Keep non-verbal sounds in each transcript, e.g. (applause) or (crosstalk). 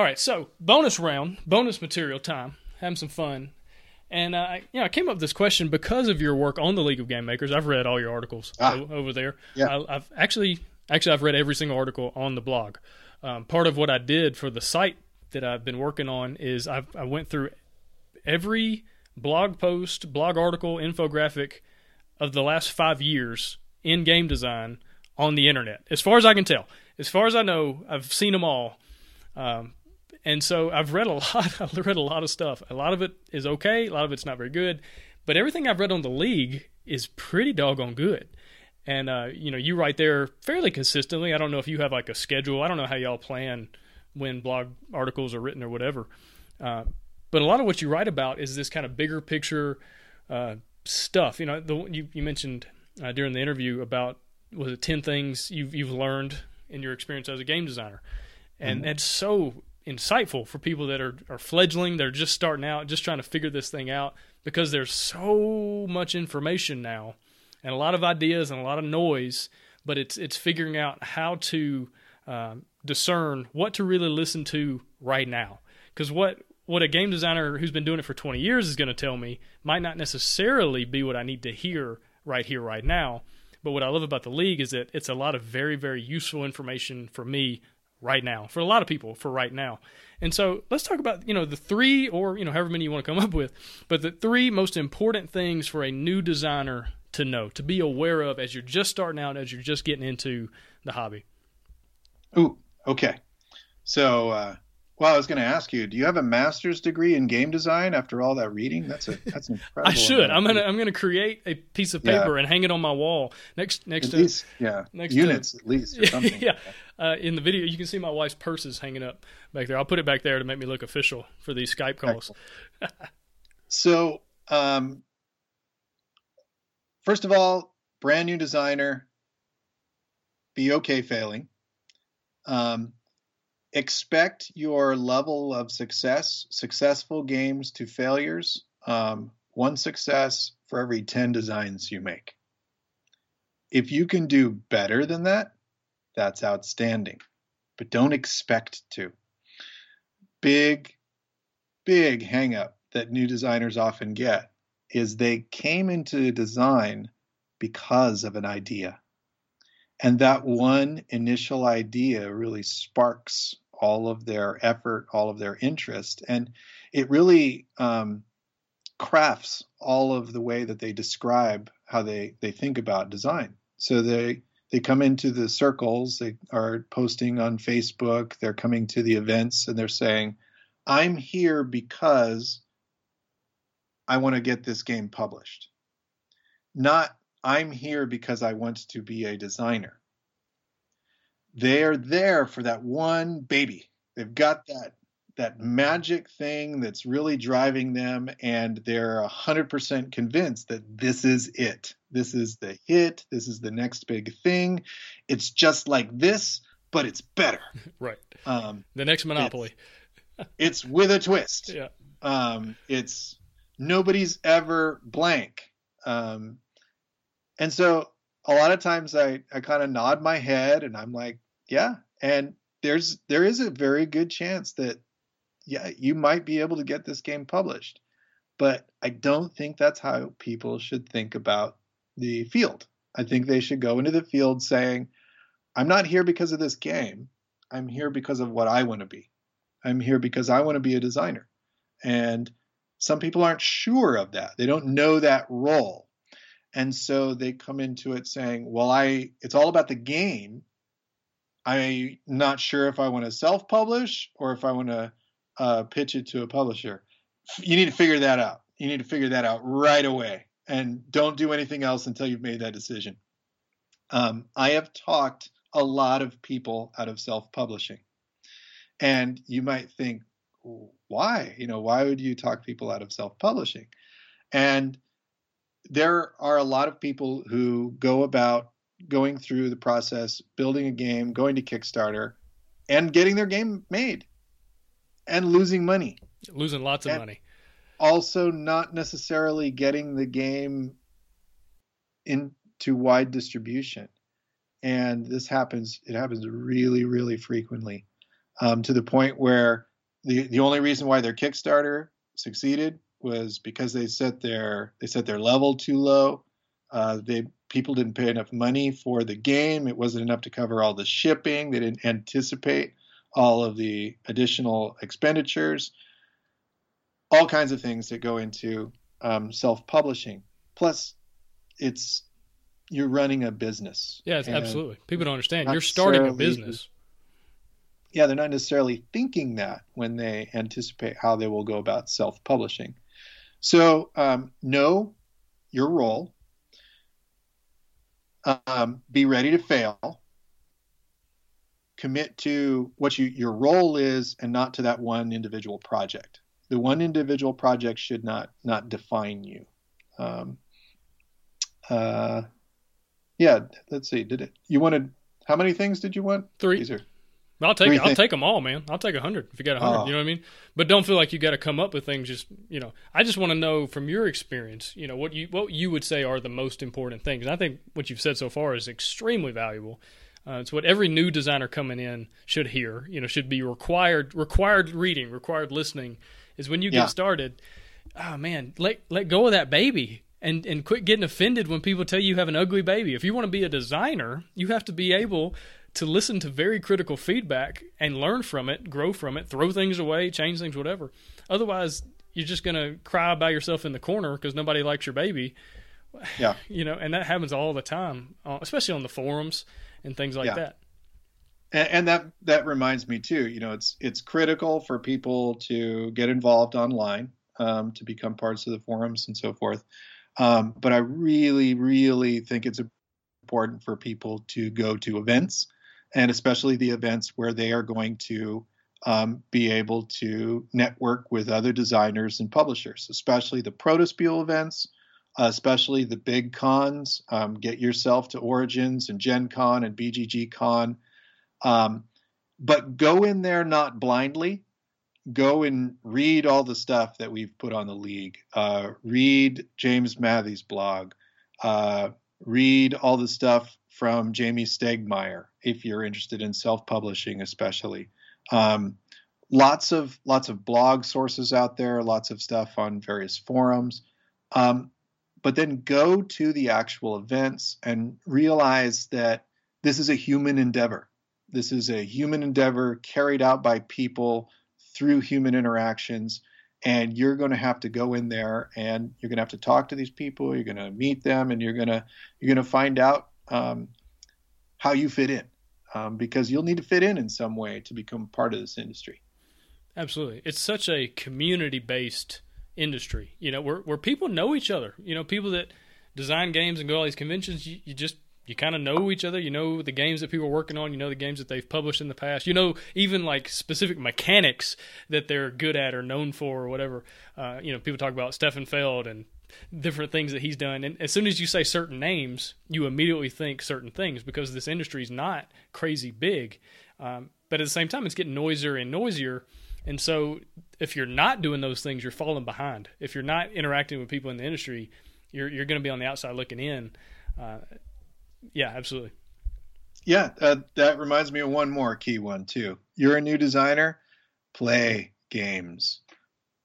All right, so bonus round, bonus material time, having some fun. And uh, you know, I came up with this question because of your work on the League of Game Makers. I've read all your articles ah, o- over there. Yeah. I, have actually, actually, I've read every single article on the blog. Um, part of what I did for the site that I've been working on is I've, I went through every blog post, blog article, infographic of the last five years in game design on the internet, as far as I can tell. As far as I know, I've seen them all. Um, and so I've read a (laughs) lot. I've read a lot of stuff. A lot of it is okay. A lot of it's not very good. But everything I've read on the league is pretty doggone good. And uh, you know, you write there fairly consistently. I don't know if you have like a schedule. I don't know how y'all plan when blog articles are written or whatever. Uh, but a lot of what you write about is this kind of bigger picture uh, stuff. You know, the, you, you mentioned uh, during the interview about was it ten things you've you've learned in your experience as a game designer, and mm-hmm. so insightful for people that are, are fledgling. They're just starting out, just trying to figure this thing out because there's so much information now and a lot of ideas and a lot of noise. But it's it's figuring out how to um, discern what to really listen to right now. Because what what a game designer who's been doing it for 20 years is going to tell me might not necessarily be what I need to hear right here, right now. But what I love about the league is that it's a lot of very, very useful information for me right now, for a lot of people for right now. And so let's talk about, you know, the three or, you know, however many you want to come (laughs) up with, but the three most important things for a new designer to know, to be aware of as you're just starting out, as you're just getting into the hobby. Ooh, okay. So, uh, well, I was going to ask you, do you have a master's degree in game design after all that reading? That's a that's (laughs) incredible. I should. I'm gonna I'm gonna create a piece of paper yeah. and hang it on my wall next next at to least, yeah next units to, at least or (laughs) something. yeah, uh, in the video you can see my wife's purses hanging up back there. I'll put it back there to make me look official for these Skype calls. so, um, first of all, brand new designer, be okay failing. Um, expect your level of success, successful games to failures, um, one success for every 10 designs you make. If you can do better than that, that's outstanding, but don't expect to. Big, big hangup that new designers often get is they came into design because of an idea. And that one initial idea really sparks all of their effort, all of their interest, and it really um, crafts all of the way that they describe how they they think about design. So they they come into the circles, they are posting on Facebook, they're coming to the events, and they're saying, "I'm here because I want to get this game published." Not I'm here because I want to be a designer. They're there for that one baby. They've got that that magic thing that's really driving them and they're 100% convinced that this is it. This is the hit, this is the next big thing. It's just like this, but it's better. (laughs) Right. Um, the next monopoly. It's, (laughs) it's with a twist. Yeah. Um, it's nobody's ever blank. Um, and so a lot of times I, I kind of nod my head and I'm like, yeah. And there's there is a very good chance that yeah, you might be able to get this game published. But I don't think that's how people should think about the field. I think they should go into the field saying, I'm not here because of this game. I'm here because of what I want to be. I'm here because I want to be a designer. And some people aren't sure of that. They don't know that role and so they come into it saying well i it's all about the game. I'm not sure if i want to self-publish or if i want to uh, pitch it to a publisher. You need to figure that out. You need to figure that out right away. And don't do anything else until you've made that decision. Um, i have talked a lot of people out of self-publishing. And you might think why? You know why would you talk people out of self-publishing? And there are a lot of people who go about going through the process, building a game, going to Kickstarter, and getting their game made and losing money. Losing lots of money. Also, not necessarily getting the game into wide distribution. And this happens, it happens really, really frequently um, to the point where the the only reason why their Kickstarter succeeded was because they set their they set their level too low. Uh, they people didn't pay enough money for the game. It wasn't enough to cover all the shipping. They didn't anticipate all of the additional expenditures. All kinds of things that go into um, self-publishing. Plus, it's you're running a business. Yeah, absolutely. People don't understand. You're starting a business. Yeah, they're not necessarily thinking that when they anticipate how they will go about self-publishing. So, um, know your role. Um, be ready to fail. Commit to what you, your role is, and not to that one individual project. The one individual project should not not define you. Um, uh, yeah, let's see. Did it? You wanted how many things did you want? Three. These are I'll take I'll (laughs) take them all, man. I'll take a hundred if you got a hundred. Oh. You know what I mean? But don't feel like you got to come up with things. Just you know, I just want to know from your experience, you know, what you what you would say are the most important things. And I think what you've said so far is extremely valuable. Uh, it's what every new designer coming in should hear. You know, should be required required reading, required listening. Is when you get yeah. started. Oh man, let let go of that baby and and quit getting offended when people tell you you have an ugly baby. If you want to be a designer, you have to be able to listen to very critical feedback and learn from it, grow from it, throw things away, change things, whatever. Otherwise, you're just going to cry by yourself in the corner because nobody likes your baby. Yeah. (laughs) You know, and that happens all the time, uh, especially on the forums and things like yeah. that. And, and that that reminds me too. You know, it's it's critical for people to get involved online, um, to become parts of the forums and so forth. Um, but I really, really think it's important for people to go to events and especially the events where they are going to um, be able to network with other designers and publishers, especially the Protospiel events, uh, especially the big cons. Um, get yourself to Origins and Gen Con and BGG Con. Um, but go in there not blindly. Go and read all the stuff that we've put on the league. Uh, read James Mathe's blog. Uh, read all the stuff from Jamie Stegmaier if you're interested in self-publishing, especially. Um, lots of lots of blog sources out there, lots of stuff on various forums. Um, but then go to the actual events and realize that this is a human endeavor. This is a human endeavor carried out by people through human interactions and you're going to have to go in there and you're going to have to talk to these people you're going to meet them and you're going to you're going to find out um, how you fit in um, because you'll need to fit in in some way to become part of this industry absolutely it's such a community based industry you know where, where people know each other you know people that design games and go to all these conventions you, you just you kind of know each other. You know the games that people are working on. You know the games that they've published in the past. You know even like specific mechanics that they're good at or known for or whatever. Uh, you know people talk about Stefan Feld and different things that he's done. And as soon as you say certain names, you immediately think certain things because this industry is not crazy big. Um, but at the same time, it's getting noisier and noisier. And so if you're not doing those things, you're falling behind. If you're not interacting with people in the industry, you're you're going to be on the outside looking in. Uh, yeah, absolutely. Yeah, uh, that reminds me of one more key one too. You're a new designer, play games.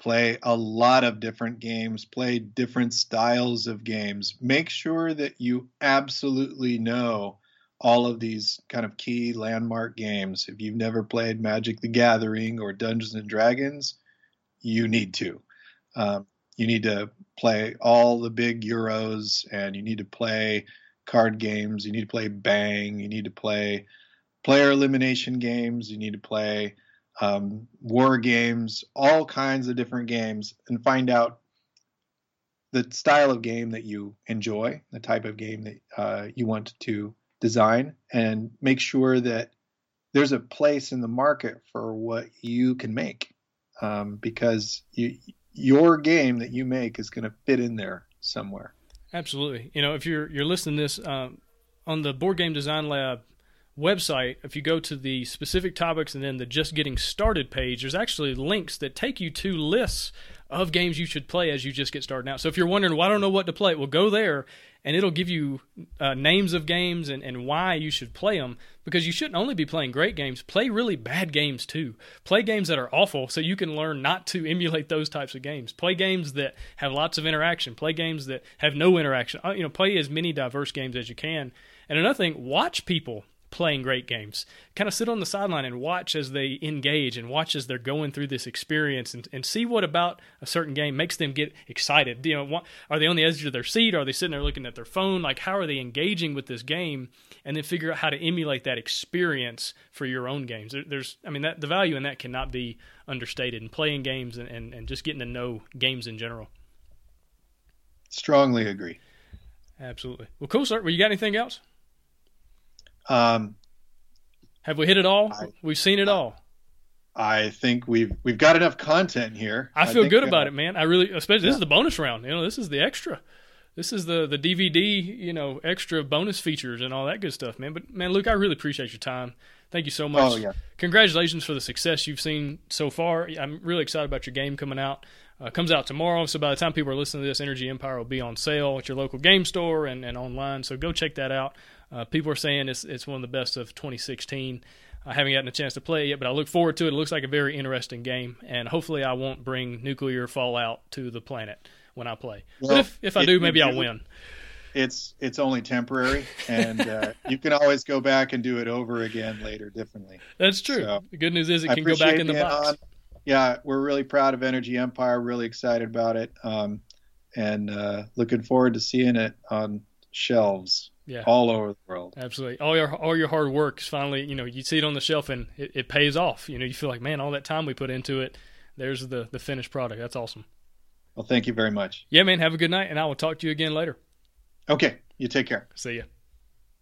Play a lot of different games, play different styles of games. Make sure that you absolutely know all of these kind of key landmark games. If you've never played Magic the Gathering or Dungeons and Dragons, you need to. Um, you need to play all the big Euros and you need to play card games. You need to play Bang. You need to play player elimination games. You need to play um, war games, all kinds of different games, and find out the style of game that you enjoy, the type of game that uh, you want to design, and make sure that there's a place in the market for what you can make, um, because you, your game that you make is going to fit in there somewhere. Absolutely. You know, if you're you're listening to this um, on the Board Game Design Lab website, if you go to the specific topics and then the just getting started page, there's actually links that take you to lists of games you should play as you just get started. Out. So if you're wondering, well, I don't know what to play, well, go there and it'll give you uh, names of games and, and why you should play them because you shouldn't only be playing great games play really bad games too. Play games that are awful so you can learn not to emulate those types of games. Play games that have lots of interaction. Play games that have no interaction. Uh, you know play as many diverse games as you can. And another thing watch people playing great games. Kind of sit on the sideline and watch as they engage and watch as they're going through this experience and, and see what about a certain game makes them get excited. You know, are they on the edge of their seat? Are they sitting there looking at their phone? Like, how are they engaging with this game? And then figure out how to emulate that experience for your own games. There's, I mean, that the value in that cannot be understated. And playing games and, and, and just getting to know games in general. Strongly agree. Absolutely. Well, cool, sir. Well, you got anything else? Um, Have we hit it all? I, We've seen it all. I think we've we've got enough content here. I feel I think, good about uh, it, man. I really, especially yeah. this is the bonus round. You know, this is the extra. This is the the DVD, you know, extra bonus features and all that good stuff, man. But man, Luke, I really appreciate your time. Thank you so much. Oh, yeah. Congratulations for the success you've seen so far. I'm really excited about your game coming out. Uh, comes out tomorrow, so by the time people are listening to this, Energy Empire will be on sale at your local game store and, and online. So go check that out. Uh, people are saying it's it's one of the best of 2016. I haven't gotten a chance to play it yet, but I look forward to it. It looks like a very interesting game, and hopefully, I won't bring nuclear fallout to the planet when I play. Well, but if if I do, maybe I'll win. It's it's only temporary, and uh, (laughs) you can always go back and do it over again later, differently. That's true. So, the good news is it can go back in the box. On. Yeah, we're really proud of Energy Empire. Really excited about it, um, and uh, looking forward to seeing it on shelves yeah. all over the world. Absolutely. All your all your hard work is finally, you know, you see it on the shelf and it, it, pays off. You know, you feel like, man, all that time we put into it, there's the the finished product. That's awesome. Well, thank you very much. Yeah, man. Have a good night, and I will talk to you again later. Okay. You take care. See you.